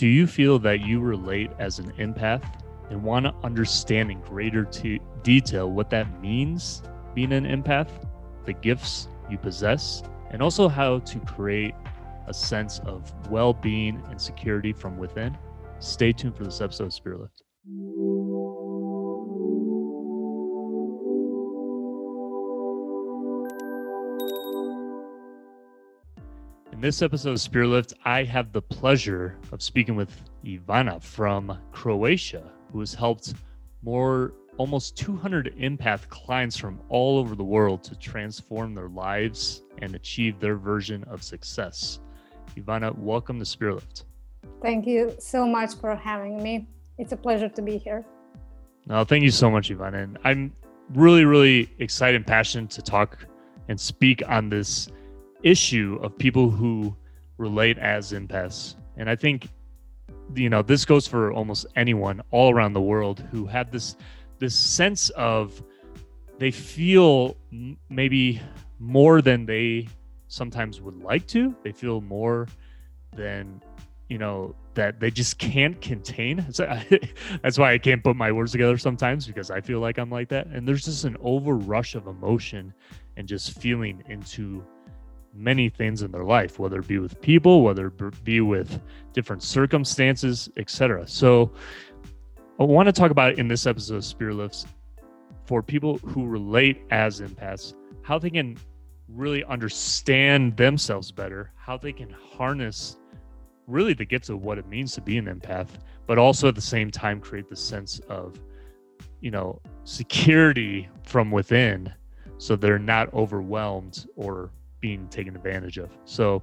Do you feel that you relate as an empath and want to understand in greater t- detail what that means being an empath, the gifts you possess, and also how to create a sense of well being and security from within? Stay tuned for this episode of Spirit Lift. In this episode of Spirit Lift, I have the pleasure of speaking with Ivana from Croatia, who has helped more almost 200 empath clients from all over the world to transform their lives and achieve their version of success. Ivana, welcome to Spirit Lift. Thank you so much for having me. It's a pleasure to be here. No, thank you so much, Ivana. And I'm really, really excited and passionate to talk and speak on this issue of people who relate as empaths. And I think, you know, this goes for almost anyone all around the world who have this this sense of they feel maybe more than they sometimes would like to. They feel more than you know that they just can't contain. That's why I can't put my words together sometimes because I feel like I'm like that. And there's just an over rush of emotion and just feeling into many things in their life, whether it be with people, whether it be with different circumstances, etc. So I want to talk about in this episode of Spirit Lifts for people who relate as empaths, how they can really understand themselves better, how they can harness really the gifts of what it means to be an empath, but also at the same time create the sense of, you know, security from within so they're not overwhelmed or being taken advantage of. So,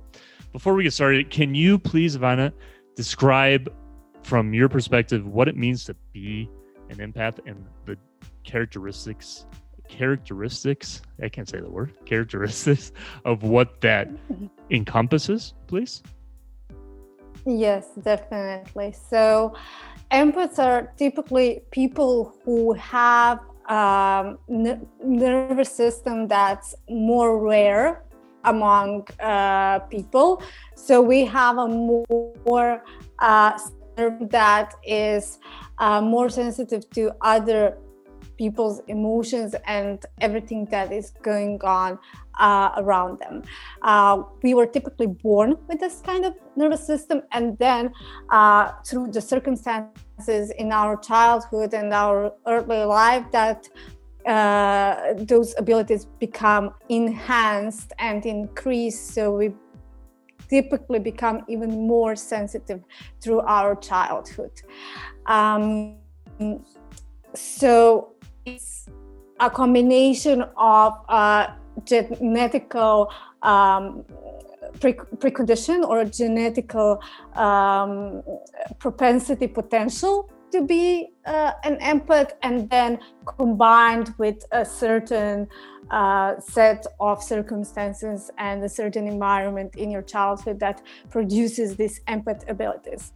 before we get started, can you please, Ivana, describe from your perspective what it means to be an empath and the characteristics characteristics i can't say the word characteristics of what that encompasses please yes definitely so empaths are typically people who have um, n- nervous system that's more rare among uh, people. So we have a more uh, that is uh, more sensitive to other people's emotions and everything that is going on uh, around them. Uh, we were typically born with this kind of nervous system, and then uh, through the circumstances in our childhood and our early life, that uh, those abilities become enhanced and increased. So we typically become even more sensitive through our childhood. Um, so it's a combination of uh, genetical um, pre- precondition or genetical um, propensity potential to be uh, an empath and then combined with a certain uh, set of circumstances and a certain environment in your childhood that produces these empath abilities.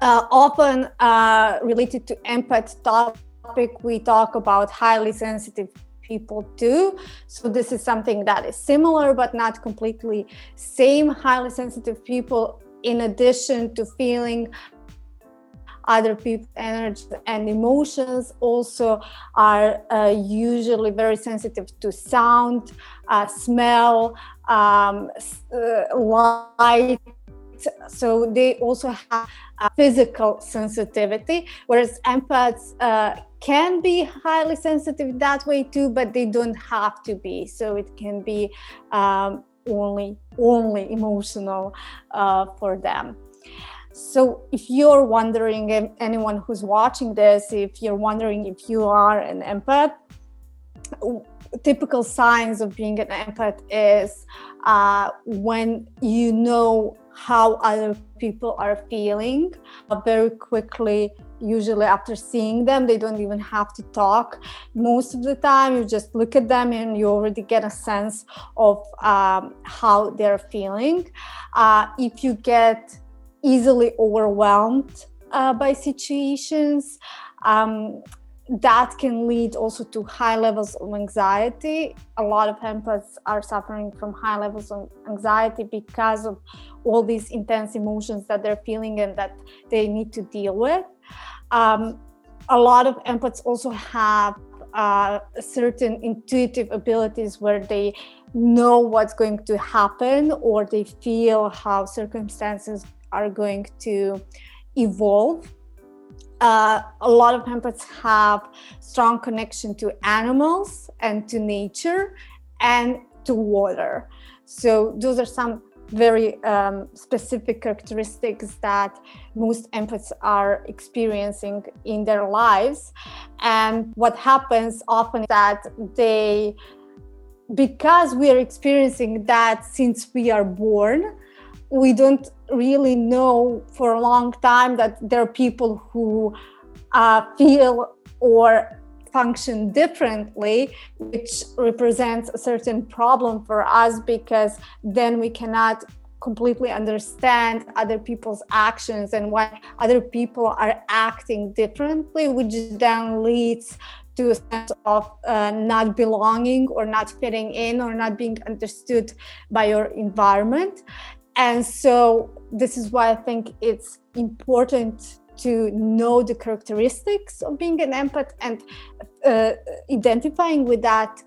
Uh, often uh, related to empath topic, we talk about highly sensitive people too. So this is something that is similar but not completely same. Highly sensitive people, in addition to feeling other people's energy and emotions also are uh, usually very sensitive to sound, uh, smell, um, uh, light. So they also have physical sensitivity, whereas empaths uh, can be highly sensitive that way too, but they don't have to be. So it can be um, only only emotional uh, for them. So, if you're wondering, anyone who's watching this, if you're wondering if you are an empath, typical signs of being an empath is uh, when you know how other people are feeling uh, very quickly usually after seeing them they don't even have to talk. Most of the time you just look at them and you already get a sense of um, how they're feeling. Uh, if you get easily overwhelmed uh, by situations. Um, that can lead also to high levels of anxiety. A lot of empaths are suffering from high levels of anxiety because of all these intense emotions that they're feeling and that they need to deal with. Um, a lot of empaths also have uh, certain intuitive abilities where they know what's going to happen or they feel how circumstances are going to evolve. Uh, a lot of empaths have strong connection to animals and to nature and to water. So those are some very um, specific characteristics that most empaths are experiencing in their lives. And what happens often is that they because we are experiencing that since we are born we don't really know for a long time that there are people who uh, feel or function differently, which represents a certain problem for us because then we cannot completely understand other people's actions and why other people are acting differently, which then leads to a sense of uh, not belonging or not fitting in or not being understood by your environment. And so, this is why I think it's important to know the characteristics of being an empath and uh, identifying with that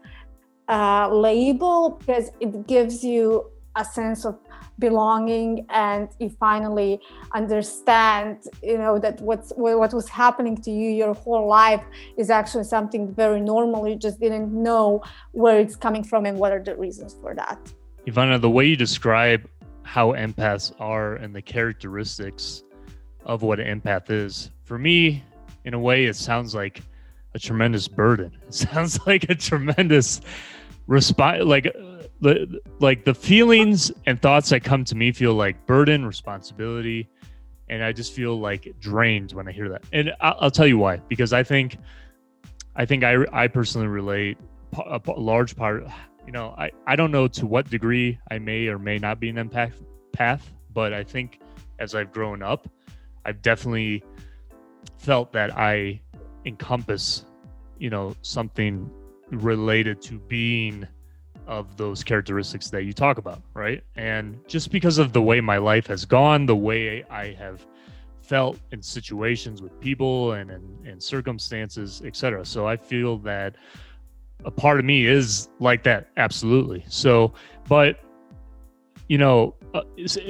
uh, label because it gives you a sense of belonging and you finally understand you know that what's what was happening to you your whole life is actually something very normal. You just didn't know where it's coming from and what are the reasons for that. Ivana the way you describe how empaths are and the characteristics of what an empath is. For me, in a way, it sounds like a tremendous burden. It sounds like a tremendous response, like the like the feelings and thoughts that come to me feel like burden, responsibility, and I just feel like drained when I hear that. And I'll, I'll tell you why. Because I think, I think I I personally relate a large part you know, I, I don't know to what degree I may or may not be an empath path, but I think as I've grown up, I've definitely felt that I encompass, you know, something related to being of those characteristics that you talk about, right? And just because of the way my life has gone, the way I have felt in situations with people and and circumstances, etc. So I feel that a part of me is like that absolutely. So but you know uh,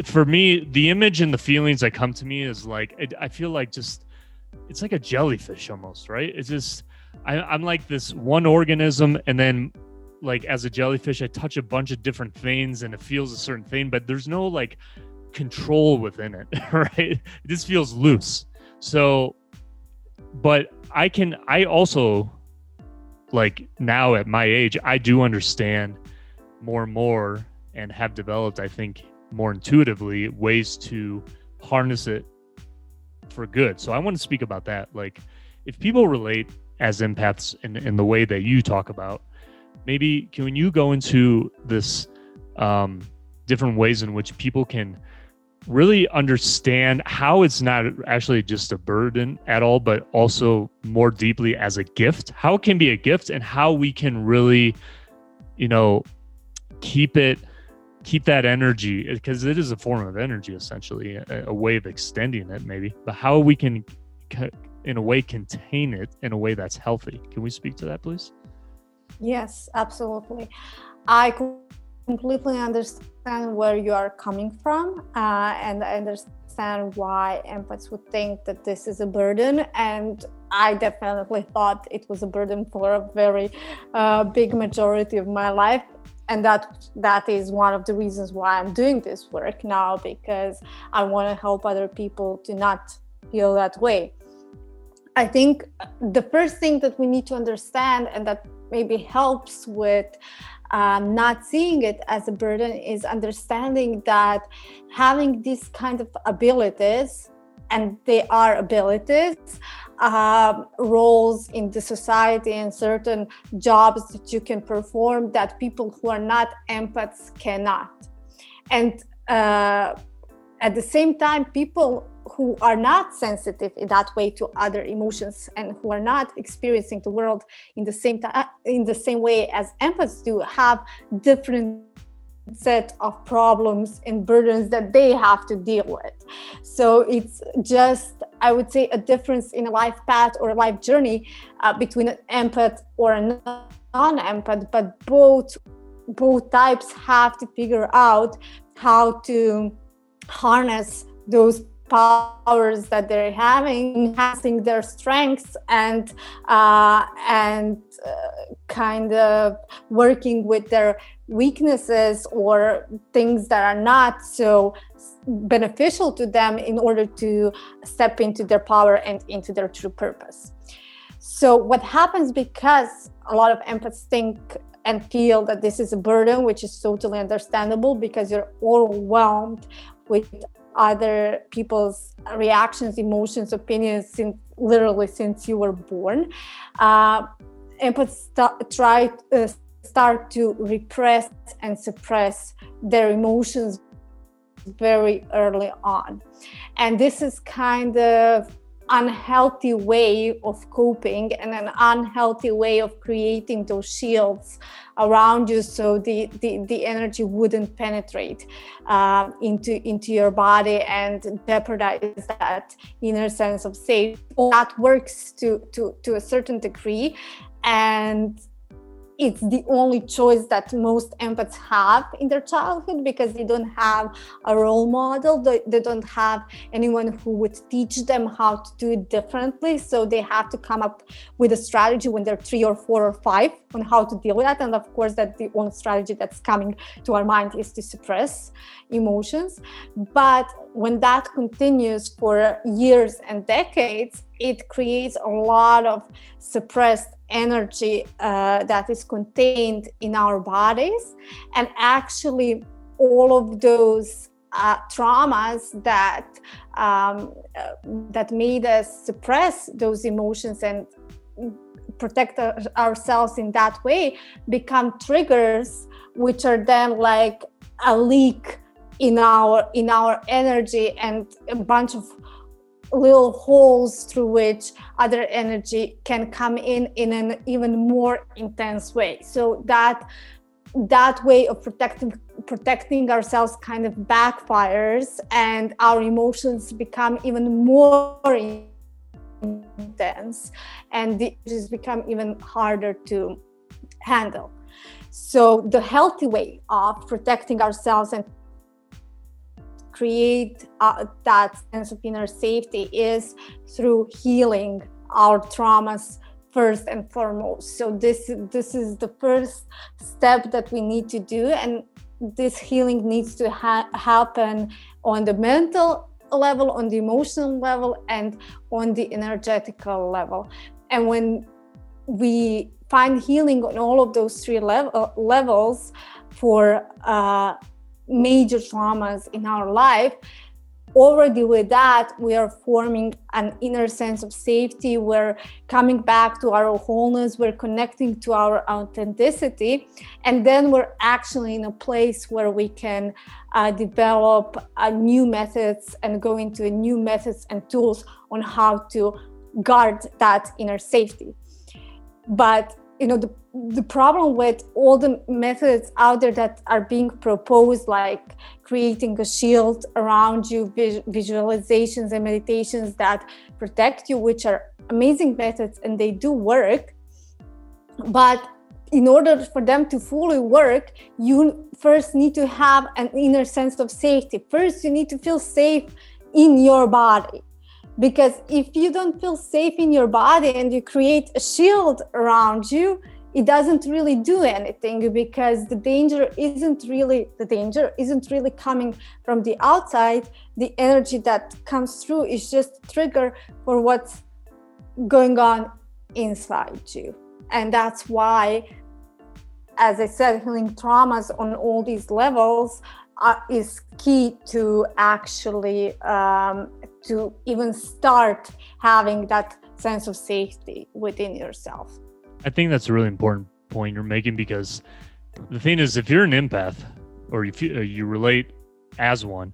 for me the image and the feelings that come to me is like it, i feel like just it's like a jellyfish almost right? It's just I, i'm like this one organism and then like as a jellyfish i touch a bunch of different things and it feels a certain thing but there's no like control within it right? This feels loose. So but i can i also like now at my age, I do understand more and more and have developed, I think, more intuitively ways to harness it for good. So I want to speak about that. Like, if people relate as empaths in, in the way that you talk about, maybe can you go into this um, different ways in which people can really understand how it's not actually just a burden at all, but also more deeply as a gift. How it can be a gift and how we can really, you know, keep it, keep that energy because it is a form of energy, essentially, a, a way of extending it, maybe, but how we can, in a way, contain it in a way that's healthy. Can we speak to that, please? Yes, absolutely. I completely understand where you are coming from, uh, and I understand why empaths would think that this is a burden. And I definitely thought it was a burden for a very uh, big majority of my life. And that that is one of the reasons why I'm doing this work now because I want to help other people to not feel that way. I think the first thing that we need to understand and that maybe helps with um, not seeing it as a burden is understanding that having these kind of abilities and they are abilities uh, roles in the society and certain jobs that you can perform that people who are not empaths cannot. And uh, at the same time people who are not sensitive in that way to other emotions and who are not experiencing the world in the same time in the same way as empaths do have different set of problems and burdens that they have to deal with. So it's just i would say a difference in a life path or a life journey uh, between an empath or a non-empath but both both types have to figure out how to harness those powers that they're having, enhancing their strengths and uh, and uh, kind of working with their weaknesses or things that are not so beneficial to them in order to step into their power and into their true purpose. So what happens because a lot of empaths think and feel that this is a burden, which is totally understandable because you're overwhelmed with other people's reactions, emotions, opinions since literally since you were born. Uh, empaths st- try uh, start to repress and suppress their emotions very early on, and this is kind of unhealthy way of coping and an unhealthy way of creating those shields around you so the the, the energy wouldn't penetrate uh, into into your body and jeopardize that inner sense of safety that works to to to a certain degree. And it's the only choice that most empaths have in their childhood because they don't have a role model. They, they, don't have anyone who would teach them how to do it differently. So they have to come up with a strategy when they're three or four or five on how to deal with that. And of course that the only strategy that's coming to our mind is to suppress emotions. But when that continues for years and decades it creates a lot of suppressed energy uh, that is contained in our bodies. And actually all of those uh, traumas that um, uh, that made us suppress those emotions and protect our, ourselves in that way become triggers which are then like a leak in our in our energy and a bunch of little holes through which other energy can come in in an even more intense way. So that that way of protecting protecting ourselves kind of backfires and our emotions become even more intense and it just become even harder to handle. So the healthy way of protecting ourselves and create uh, that sense of inner safety is through healing our traumas first and foremost. So this this is the first step that we need to do and this healing needs to ha- happen on the mental level on the emotional level and on the energetical level. And when we find healing on all of those three level, levels for uh, major traumas in our life. Already with that we are forming an inner sense of safety. We're coming back to our wholeness. We're connecting to our authenticity. And then we're actually in a place where we can uh, develop uh, new methods and go into new methods and tools on how to guard that inner safety. But you know the the problem with all the methods out there that are being proposed like creating a shield around you visualizations and meditations that protect you which are amazing methods and they do work. But in order for them to fully work you first need to have an inner sense of safety. First you need to feel safe in your body because if you don't feel safe in your body and you create a shield around you it doesn't really do anything because the danger isn't really the danger isn't really coming from the outside. The energy that comes through is just trigger for what's going on inside you. And that's why as i said healing traumas on all these levels uh, is key to actually um, to even start having that sense of safety within yourself I think that's a really important point you're making because the thing is, if you're an empath or if you, uh, you relate as one,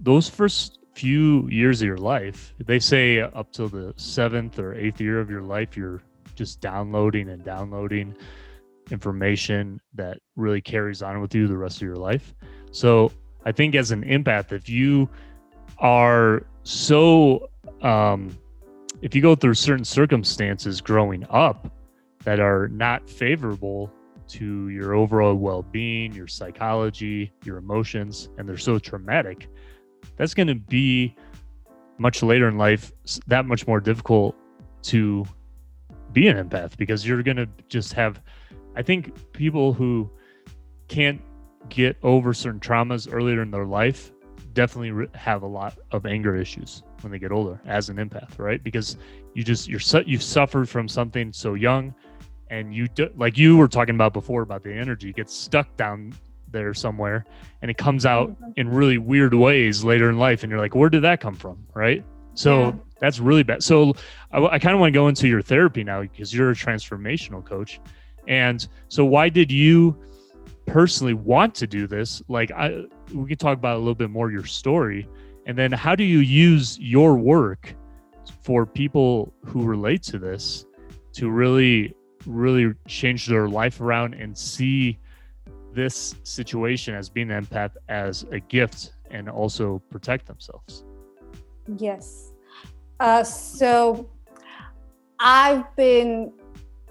those first few years of your life. They say up till the seventh or eighth year of your life, you're just downloading and downloading information that really carries on with you the rest of your life. So I think as an empath, if you are so, um, if you go through certain circumstances growing up that are not favorable to your overall well being, your psychology, your emotions, and they're so traumatic, that's going to be much later in life that much more difficult to be an empath because you're going to just have i think people who can't get over certain traumas earlier in their life definitely have a lot of anger issues when they get older as an empath right because you just you're su- you've suffered from something so young and you do, like you were talking about before about the energy gets stuck down there somewhere and it comes out mm-hmm. in really weird ways later in life and you're like where did that come from right so yeah. that's really bad so i, I kind of want to go into your therapy now because you're a transformational coach and so why did you personally want to do this like i we can talk about a little bit more your story and then how do you use your work for people who relate to this to really really change their life around and see this situation as being an empath as a gift and also protect themselves? Yes. Uh, so I've been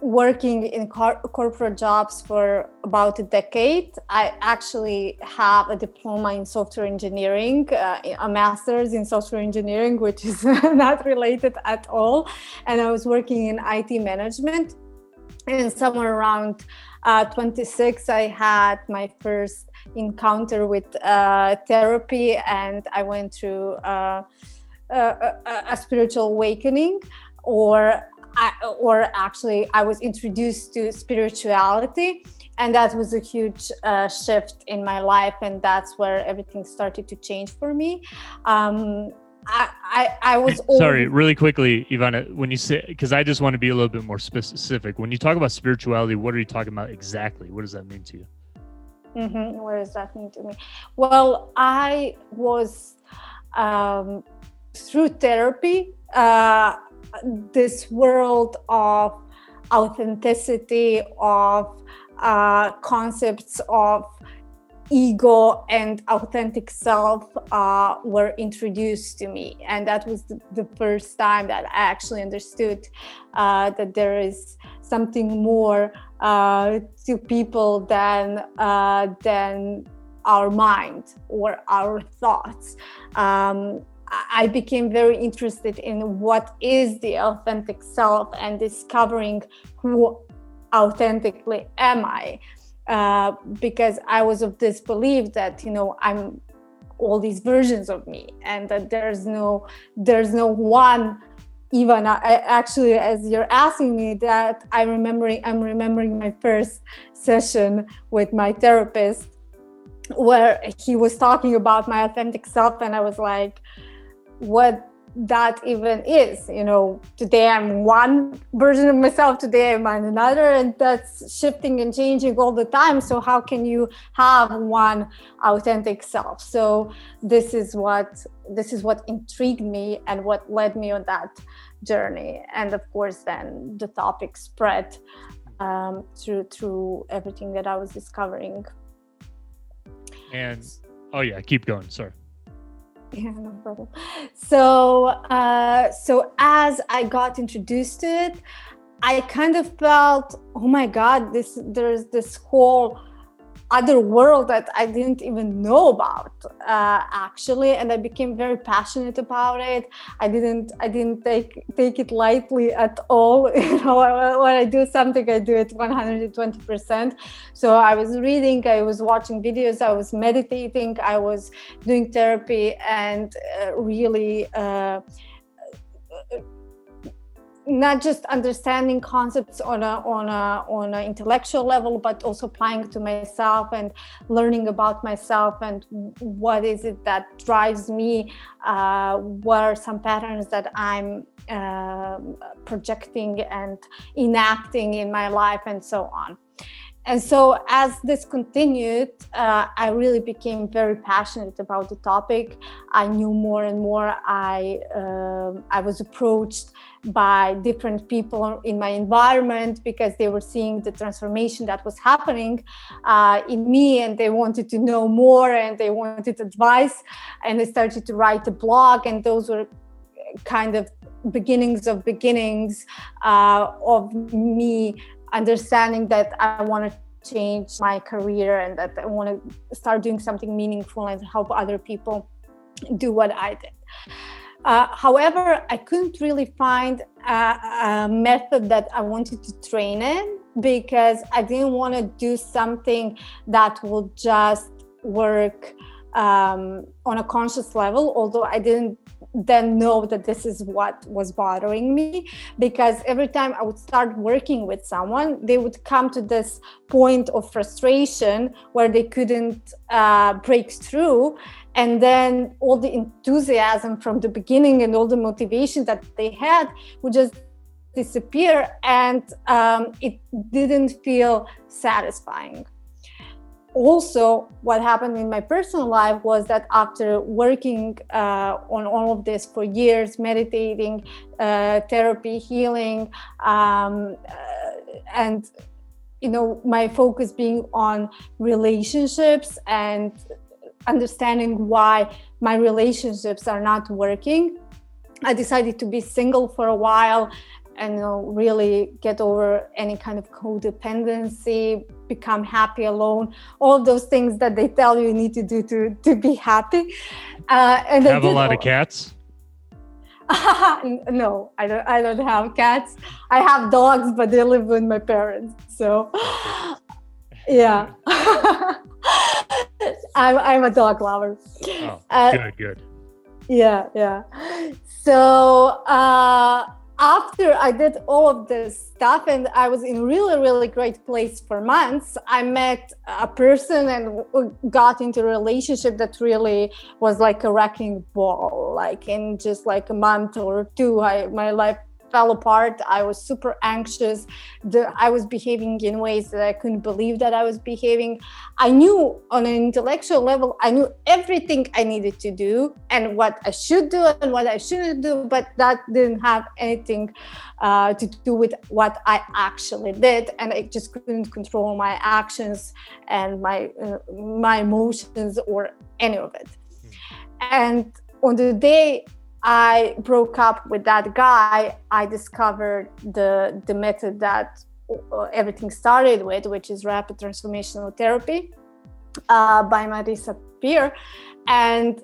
working in cor- corporate jobs for about a decade. I actually have a diploma in software engineering, uh, a master's in software engineering, which is not related at all. And I was working in IT management. And somewhere around uh, 26, I had my first encounter with uh, therapy, and I went through uh, a, a, spiritual awakening, or I, or actually, I was introduced to spirituality, and that was a huge uh, shift in my life, and that's where everything started to change for me. Um, I, I, I was sorry really quickly ivana when you say because i just want to be a little bit more specific when you talk about spirituality what are you talking about exactly what does that mean to you mm-hmm. what does that mean to me well i was um, through therapy uh, this world of authenticity of uh, concepts of ego and authentic self uh, were introduced to me. And that was the, first time that i actually understood uh, that there is something more uh, to people than uh, than our mind or our thoughts. Um, I became very interested in what is the authentic self and discovering who authentically am I. Uh, because I was of this belief that you know I'm all these versions of me and that there's no there's no one even I, actually as you're asking me that I'm remembering I'm remembering my first session with my therapist where he was talking about my authentic self and I was like what that even is you know today i'm one version of myself today i'm another and that's shifting and changing all the time. So how can you have one authentic self? So this is what this is what intrigued me and what led me on that journey. And of course then the topic spread um, through through everything that i was discovering. And oh yeah keep going sorry yeah no problem. So uh, so as i got introduced to it i kind of felt oh my god this there's this whole other world that I didn't even know about uh, actually, and I became very passionate about it. I didn't I didn't take take it lightly at all. you know, when I do something, I do it 120 percent. So I was reading, I was watching videos, I was meditating, I was doing therapy, and uh, really. Uh, not just understanding concepts on a on a on an intellectual level but also applying to myself and learning about myself and what is it that drives me uh, what are some patterns that i'm uh, projecting and enacting in my life and so on and so as this continued uh, i really became very passionate about the topic. I knew more and more. I uh, i was approached by different people in my environment because they were seeing the transformation that was happening uh, in me and they wanted to know more and they wanted advice. And i started to write a blog and those were kind of beginnings of beginnings uh, of me understanding that I want to change my career and that I want to start doing something meaningful and help other people do what I did. Uh, however, I couldn't really find a, a, method that I wanted to train in because I didn't want to do something that will just work um, on a conscious level, although I didn't then know that this is what was bothering me because every time I would start working with someone, they would come to this point of frustration where they couldn't uh, break through. And then all the enthusiasm from the beginning and all the motivation that they had would just disappear and um, it didn't feel satisfying also what happened in my personal life was that after working uh, on all of this for years meditating uh, therapy healing um, uh, and you know my focus being on relationships and understanding why my relationships are not working i decided to be single for a while and you know, really get over any kind of codependency, become happy alone, all those things that they tell you you need to do to to be happy. Uh, and have a lot all. of cats. no, I don't. I don't have cats. I have dogs, but they live with my parents. So, yeah, I'm I'm a dog lover. Oh, uh, good, good. Yeah, yeah. So. Uh, after I did all of this stuff and I was in really, really great place for months, I met a person and got into a relationship that really was like a wrecking ball. Like in just like a month or two, I my life fell apart. I was super anxious. The, I was behaving in ways that I couldn't believe that I was behaving. I knew on an intellectual level, I knew everything I needed to do and what I should do and what I shouldn't do, but that didn't have anything uh, to do with what I actually did, and I just couldn't control my actions and my uh, my emotions or any of it. And on the day I broke up with that guy, I discovered the the method that uh, everything started with, which is rapid transformational therapy uh, by Marisa Peer. And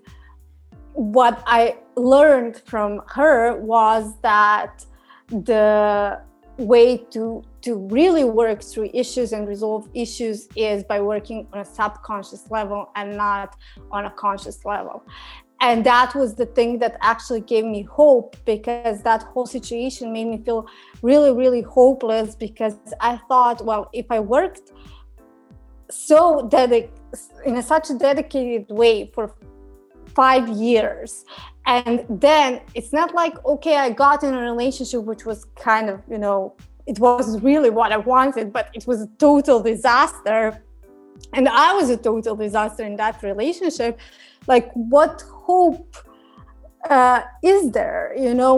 what I learned from her was that the way to to really work through issues and resolve issues is by working on a subconscious level and not on a conscious level and that was the thing that actually gave me hope because that whole situation made me feel really really hopeless because i thought well if i worked so dedic- in a such a dedicated way for five years and then it's not like okay i got in a relationship which was kind of you know it wasn't really what i wanted but it was a total disaster. And i was a total disaster in that relationship like what hope uh, is there? You know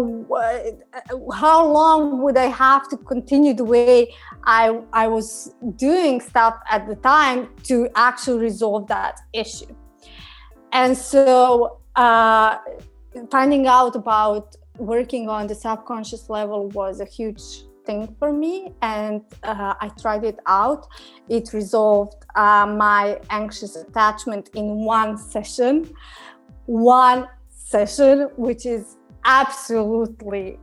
how long would i have to continue the way i i was doing stuff at the time to actually resolve that issue? And so uh, finding out about working on the subconscious level was a huge thing for me and uh, i tried it out. It resolved uh, my anxious attachment in one session. One session which is absolutely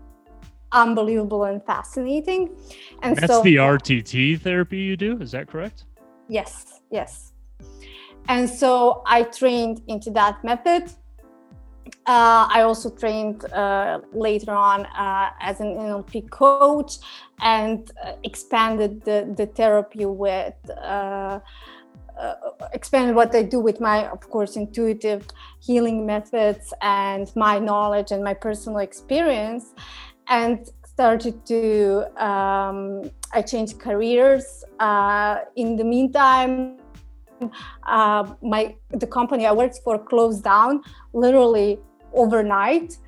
unbelievable and fascinating. And that's so, the rtt therapy you do is that correct? Yes yes. And so i trained into that method uh, I also trained uh, later on uh, as an NLP coach and uh, expanded the, the therapy with uh, uh, expanded what I do with my, of course, intuitive healing methods and my knowledge and my personal experience. And started to um, I changed careers. In the meantime, uh, my the company I worked for closed down literally overnight.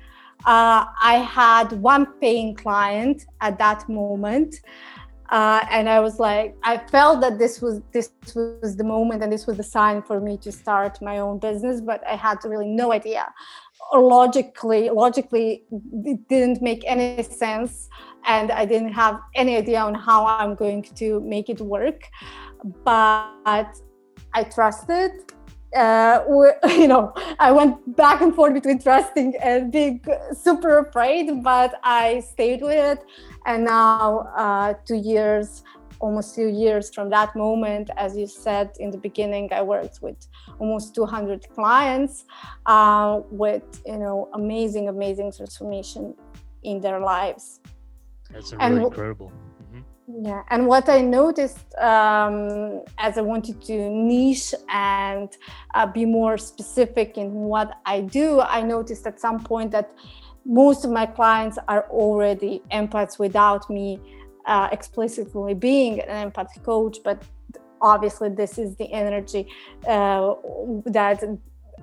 Uh, I had one paying client at that moment. Uh, and I was like, I felt that this was this was the moment and this was the sign for me to start my own business, but I had really no idea. Logically, logically, it didn't make any sense, and I didn't have any idea on how I'm going to make it work. But I trusted. Uh, you know, I went back and forth between trusting and being super afraid, but I stayed with it. And now, uh, two years, almost two years from that moment, as you said in the beginning, I worked with almost 200 clients uh, with, you know, amazing, amazing transformation in their lives. That's really and, incredible. Yeah, and what I noticed um, as I wanted to niche and uh, be more specific in what I do, I noticed at some point that most of my clients are already empaths without me uh, explicitly being an empath coach. But obviously, this is the energy uh, that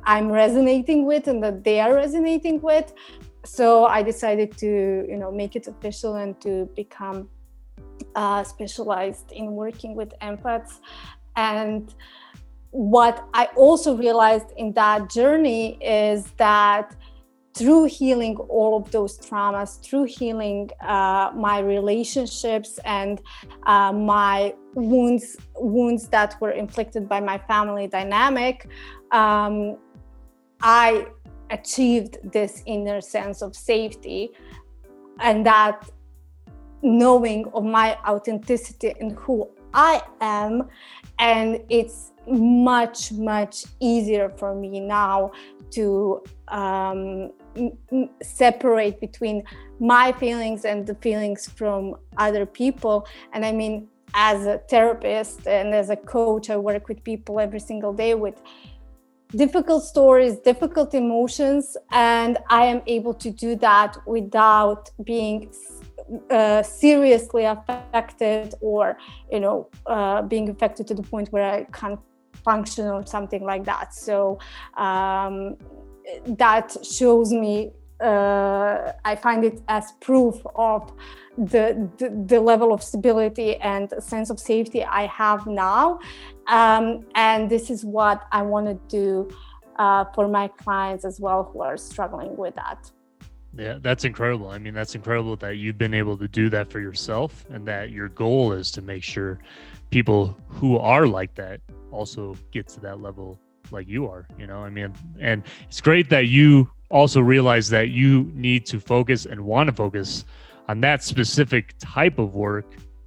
I'm resonating with and that they are resonating with. So I decided to, you know, make it official and to become uh, specialized in working with empaths. And what I also realized in that journey is that through healing all of those traumas, through healing uh, my relationships and uh, my wounds, wounds that were inflicted by my family dynamic, um, I achieved this inner sense of safety, and that knowing of my authenticity and who I am. And it's much, much easier for me now to um, separate between my feelings and the feelings from other people. And I mean, as a therapist and as a coach, I work with people every single day with difficult stories, difficult emotions, and I am able to do that without being uh, seriously affected or you know uh, being affected to the point where i can't function or something like that. So um, that shows me uh, i find it as proof of the, the, the level of stability and sense of safety i have now. Um, and this is what i want to do uh, for my clients as well who are struggling with that yeah, that's incredible. I mean, that's incredible that you've been able to do that for yourself and that your goal is to make sure people who are like that also get to that level like you are, you know? I mean, and it's great that you also realize that you need to focus and want to focus on that specific type of work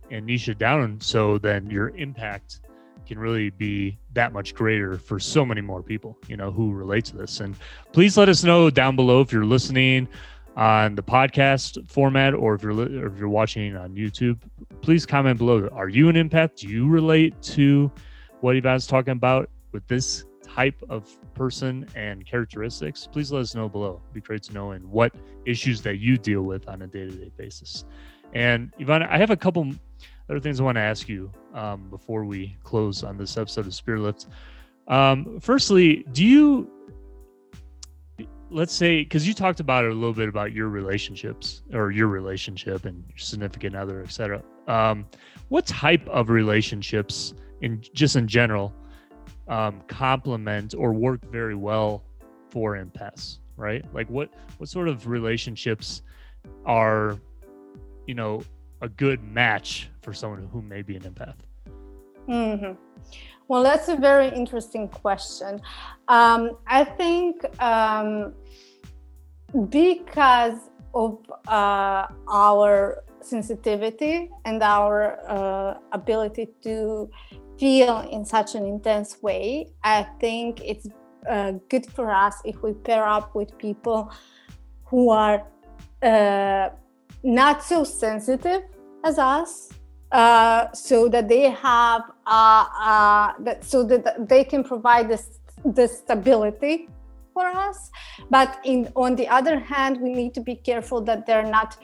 and niche it down so then your impact can really be that much greater for so many more people, you know, who relate to this. And please let us know down below if you're listening on the podcast format or if you're li- or if you're watching on YouTube, please comment below. Are you an empath? Do you relate to what Ivan's talking about with this type of person and characteristics? Please let us know below. It'd be great to know and what issues that you deal with on a day-to-day basis. And Ivan, I have a couple other things I want to ask you um, before we close on this episode of Spirit Lift. Um, firstly, do you let's say because you talked about it a little bit about your relationships or your relationship and your significant other etc um, what type of relationships in just in general um, complement or work very well for empaths right? Like what what sort of relationships are you know a good match for someone who may be an empath mm-hmm. Well, that's a very interesting question. Um, I think um, because of uh, our sensitivity and our uh, ability to feel in such an intense way, I think it's uh, good for us if we pair up with people who are uh, not so sensitive as us uh, so that they have uh, uh, that so that they can provide this the stability for us. But in on the other hand we need to be careful that they're not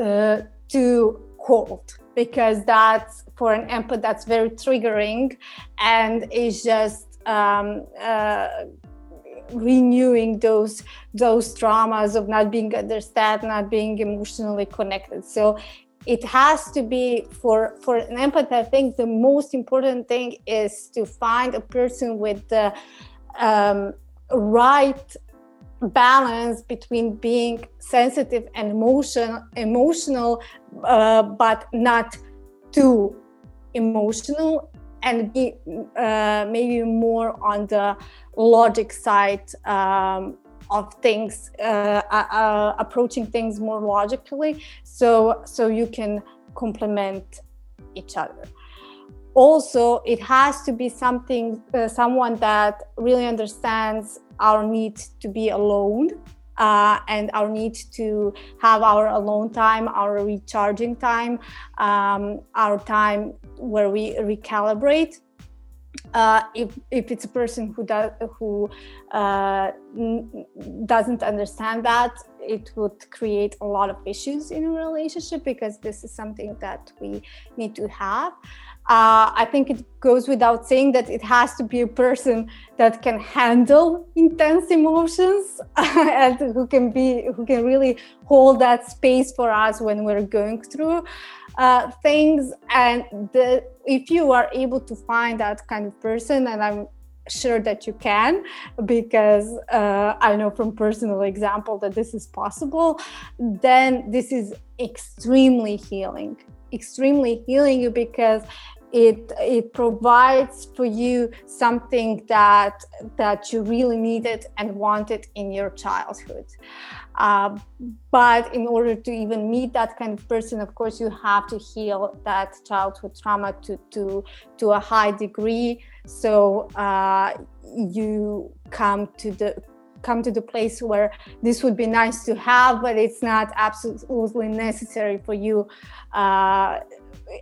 uh, too cold because that's for an empath that's very triggering and is just um, uh, renewing those those traumas of not being understood not being emotionally connected. So it has to be for for an empath i think the most important thing is to find a person with the um, right balance between being sensitive and emotion emotional uh, but not too emotional and be uh, maybe more on the logic side um, of things uh, uh, uh approaching things more logically so so you can complement each other also it has to be something uh, someone that really understands our need to be alone uh, and our need to have our alone time, our recharging time, um, our time where we recalibrate. Uh, if, if it's a person who does who uh, doesn't understand that, it would create a lot of issues in a relationship because this is something that we need to have. Uh, I think it goes without saying that it has to be a person that can handle intense emotions and who can be who can really hold that space for us when we're going through uh, things. And the, if you are able to find that kind of person, and I'm sure that you can because uh, i know from personal example that this is possible then this is extremely healing. Extremely healing you because it it provides for you something that that you really needed and wanted in your childhood. Uh, but in order to even meet that kind of person of course you have to heal that childhood trauma to to to a high degree. So uh, you come to the come to the place where this would be nice to have but it's not absolutely necessary for you uh,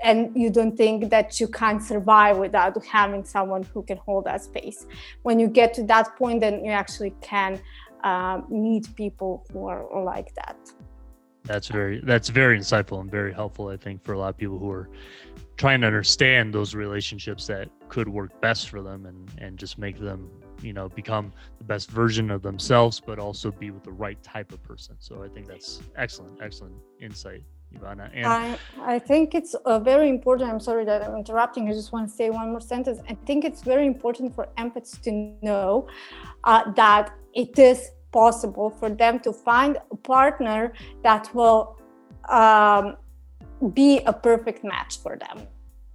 and you don't think that you can't survive without having someone who can hold that space. When you get to that point, then you actually can uh, meet people who are like that. That's very that's very insightful and very helpful, I think, for a lot of people who are trying to understand those relationships that could work best for them and and just make them you know become the best version of themselves but also be with the right type of person so i think that's excellent excellent insight Ivana. And I, I think it's uh, very important. I'm sorry that I'm interrupting. I just want to say one more sentence. I think it's very important for empaths to know uh, that it is possible for them to find a partner that will um, be a perfect match for them.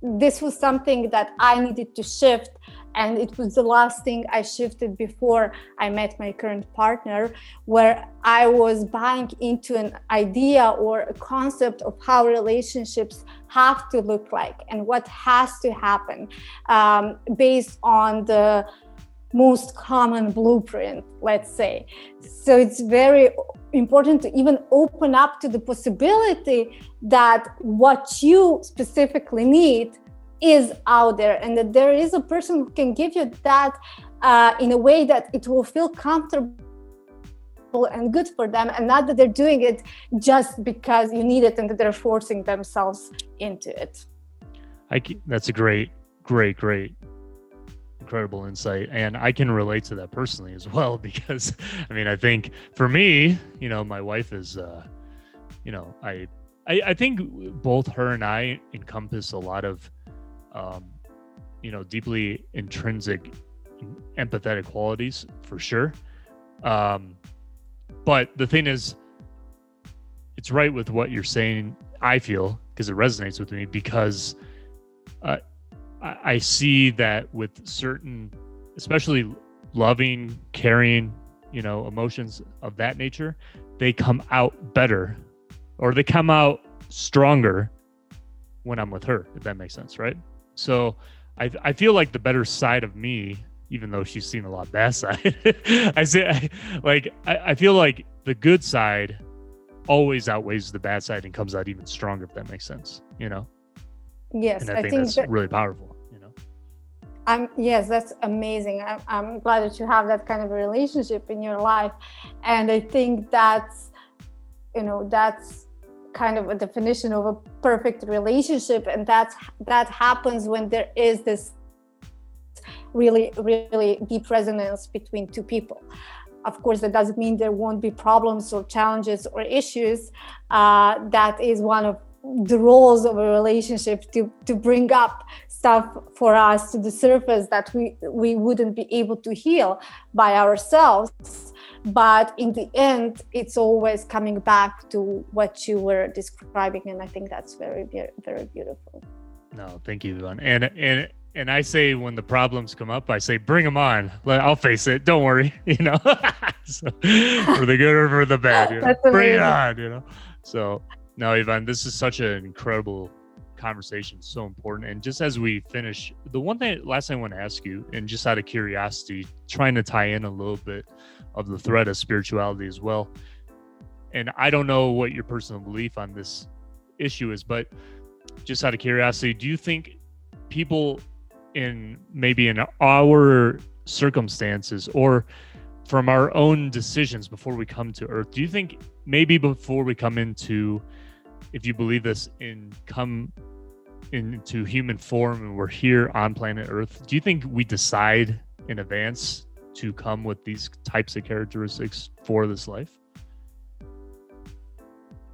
This was something that I needed to shift and it was the last thing I shifted before I met my current partner, where I was buying into an idea or a concept of how relationships have to look like and what has to happen um, based on the most common blueprint, let's say. So it's very important to even open up to the possibility that what you specifically need is out there and that there is a person who can give you that uh, in a way that it will feel comfortable and good for them and not that they're doing it just because you need it and that they're forcing themselves into it I, that's a great great great incredible insight and i can relate to that personally as well because i mean i think for me you know my wife is uh you know i I, I think both her and I encompass a lot of um, you know, deeply intrinsic empathetic qualities for sure. Um, but the thing is, it's right with what you're saying. I feel because it resonates with me because uh, I, I see that with certain, especially loving, caring, you know, emotions of that nature, they come out better or they come out stronger when I'm with her, if that makes sense, right? So I, I feel like the better side of me, even though she's seen a lot bad side, I say I, like I, I feel like the good side always outweighs the bad side and comes out even stronger if that makes sense, you know? Yes, and I, I think, think, that's that, really powerful. I'm yes, that's amazing. I'm, I'm glad that you have that kind of relationship in your life. And I think that's you know, that's kind of a definition of a perfect relationship and that's that happens when there is this really really deep resonance between two people of course that doesn't mean there won't be problems or challenges or issues uh, that is one of the roles of a relationship to to bring up stuff for us to the surface that we we wouldn't be able to heal by ourselves. But in the end it's always coming back to what you were describing and i think that's very very beautiful. No thank you Yvonne. and and and i say when the problems come up i say bring them on. I'll face it. Don't worry you know? So, for the good or for the bad you know? bring it on you know? So no Yvonne, this is such an incredible conversation so important and just as we finish the one thing last thing i want to ask you and just out of curiosity trying to tie in a little bit of the thread of spirituality as well. And I don't know what your personal belief on this issue is, but just out of curiosity, do you think people in maybe in our circumstances or from our own decisions before we come to earth do you think maybe before we come into if you believe this in come into human form and we're here on planet earth do you think we decide in advance to come with these types of characteristics for this life?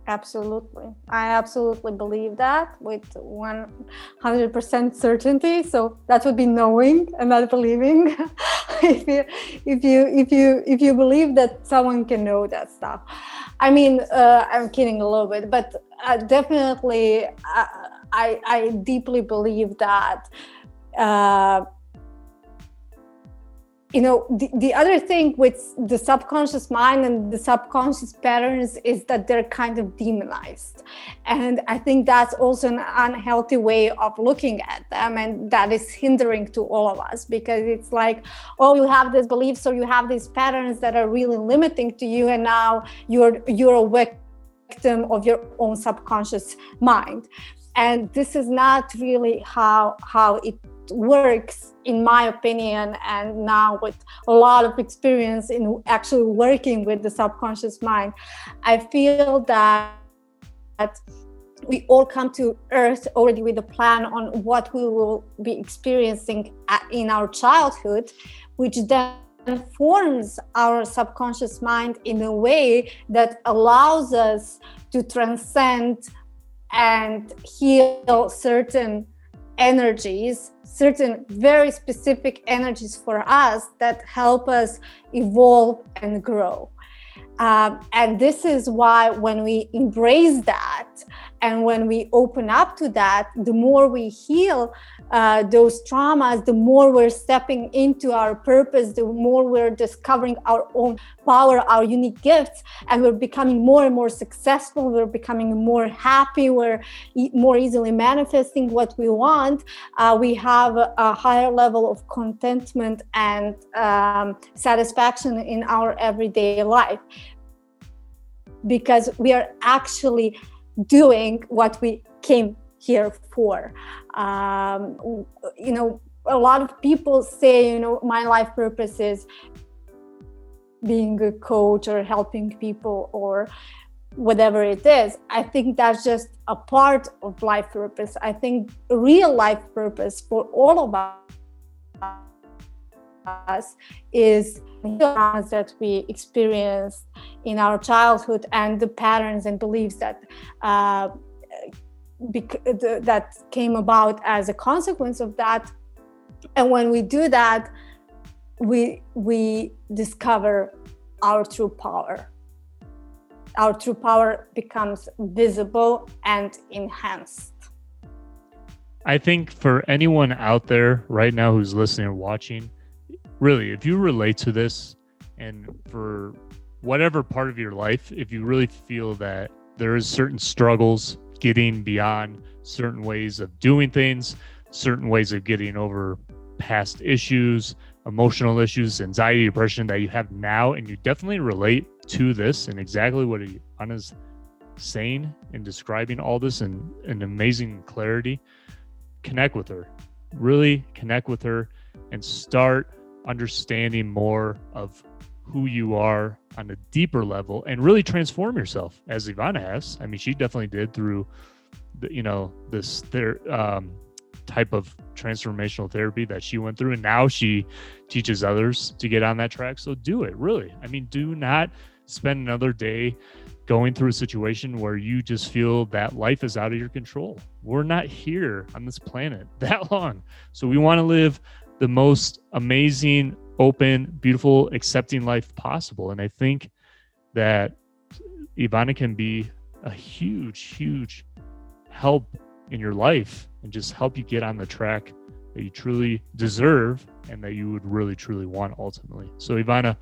Absolutely. I absolutely believe that with 100% certainty. So that would be knowing and not believing. if you if you if you if you believe that someone can know that stuff. I mean, uh, I'm kidding a little bit, but uh, definitely uh, I I deeply believe that uh, you know the, the other thing with the subconscious mind and the subconscious patterns is that they're kind of demonized. And i think that's also an unhealthy way of looking at them. And that is hindering to all of us because it's like oh you have these beliefs or you have these patterns that are really limiting to you. And now you're you're a victim of your own subconscious mind. And this is not really how how it works in my opinion and now with a lot of experience in actually working with the subconscious mind i feel that we all come to earth already with a plan on what we will be experiencing in our childhood which then forms our subconscious mind in a way that allows us to transcend and heal certain energies certain very specific energies for us that help us evolve and grow. Um, and this is why when we embrace that and when we open up to that, the more we heal uh, those traumas, the more we're stepping into our purpose, the more we're discovering our own power, our unique gifts, and we're becoming more and more successful. We're becoming more happy. We're e- more easily manifesting what we want. Uh, we have a, a, higher level of contentment and um, satisfaction in our everyday life because we are actually doing what we came here for. Um, you know, a lot of people say, you know, my life purpose is being a coach or helping people or whatever it is. I think that's just a part of life purpose. I think real life purpose for all of us is the that we experienced in our childhood and the patterns and beliefs that uh, bec- that came about as a consequence of that. And when we do that we we discover our true power. Our true power becomes visible and enhanced. I think for anyone out there right now who's listening or watching really, if you relate to this and for whatever part of your life, if you really feel that there is certain struggles getting beyond certain ways of doing things, certain ways of getting over past issues, emotional issues, anxiety, depression that you have now, and you definitely relate to this and exactly what Anna's saying and describing all this in an amazing clarity, connect with her. Really connect with her and start understanding more of who you are on a deeper level and really transform yourself as Ivana has. I mean, she definitely did through the, you know, this there um type of transformational therapy that she went through and now she teaches others to get on that track. So do it, really. I mean, do not spend another day going through a situation where you just feel that life is out of your control. We're not here on this planet that long. So we want to live the most amazing, open, beautiful, accepting life possible. And I think that Ivana can be a huge, huge help in your life and just help you get on the track that you truly deserve and that you would really, truly want ultimately. So, Ivana,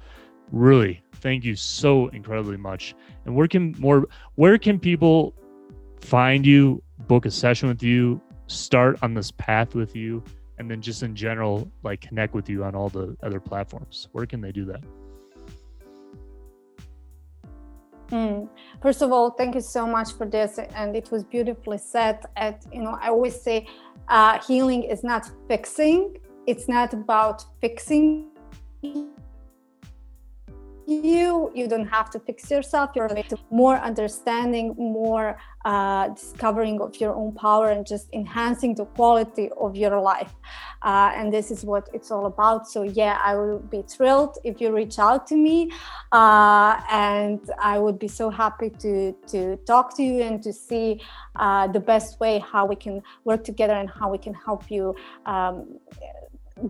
really thank you so incredibly much and where can more where can people find you book a session with you start on this path with you and then just in general like connect with you on all the other platforms where can they do that Mm. First of all, thank you so much for this, and it was beautifully said. And you know, I always say, uh, healing is not fixing; it's not about fixing you you don't have to fix yourself. You're more understanding more uh, discovering of your own power and just enhancing the quality of your life. Uh, and this is what it's all about. So yeah i will be thrilled if you reach out to me. Uh, and i would be so happy to to talk to you and to see uh, the best way how we can work together and how we can help you um,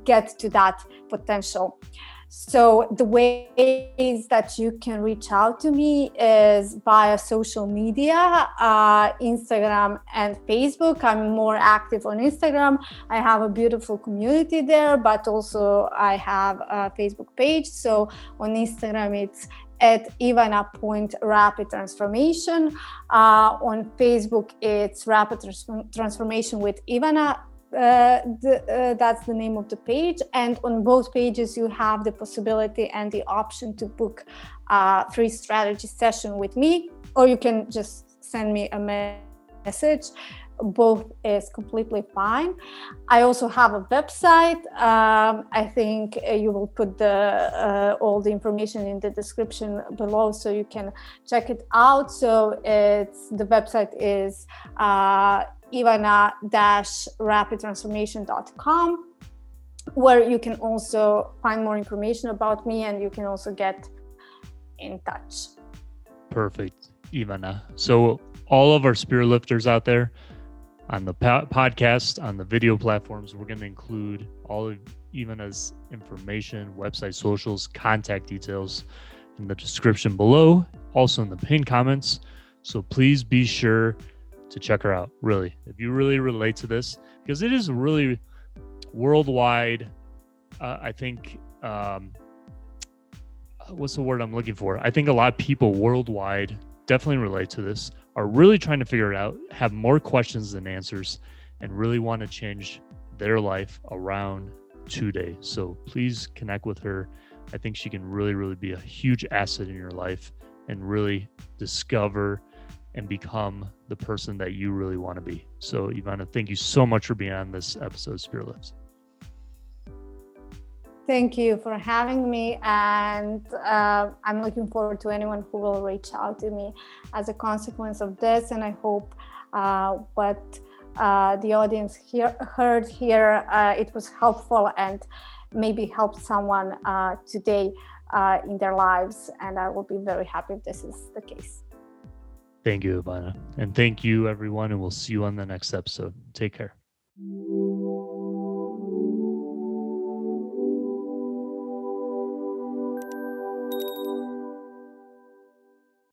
get to that potential so the ways that you can reach out to me is via social media, uh, Instagram and Facebook. I'm more active on Instagram. I have a beautiful community there, but also I have a Facebook page. So on Instagram, it's at Ivana Point Rapid Transformation. Uh, on Facebook, it's Rapid Transformation with Ivana uh, the, uh, that's the name of the page. And on both pages, you have the possibility and the option to book a free strategy session with me, or you can just send me a message. Both is completely fine. I also have a website. Um, I think uh, you will put the uh, all the information in the description below, so you can check it out. So it's the website is uh, ivana-rapidtransformation.com where you can also find more information about me and you can also get in touch. Perfect, Ivana. So, all of our spirit lifters out there on the po- podcast, on the video platforms, we're going to include all of Ivana's information, website, socials, contact details in the description below, also in the pinned comments. So, please be sure to check her out. Really, if you really relate to this, because it is really worldwide. Uh, I think um, what's the word I'm looking for? I think a lot of people worldwide definitely relate to this. Are really trying to figure it out, have more questions than answers, and really want to change their life around today. So please connect with her. I think she can really, really be a huge asset in your life and really discover and become the person that you really want to be. So, Ivana, thank you so much for being on this episode of Spirit Lifts. Thank you for having me. And uh, I'm looking forward to anyone who will reach out to me as a consequence of this. And I hope uh, what uh, the audience heard here, uh, it was helpful and maybe helped someone uh, today uh, in their lives. And I will be very happy if this is the case. Thank you, Ivana. And thank you, everyone. And we'll see you on the next episode. Take care.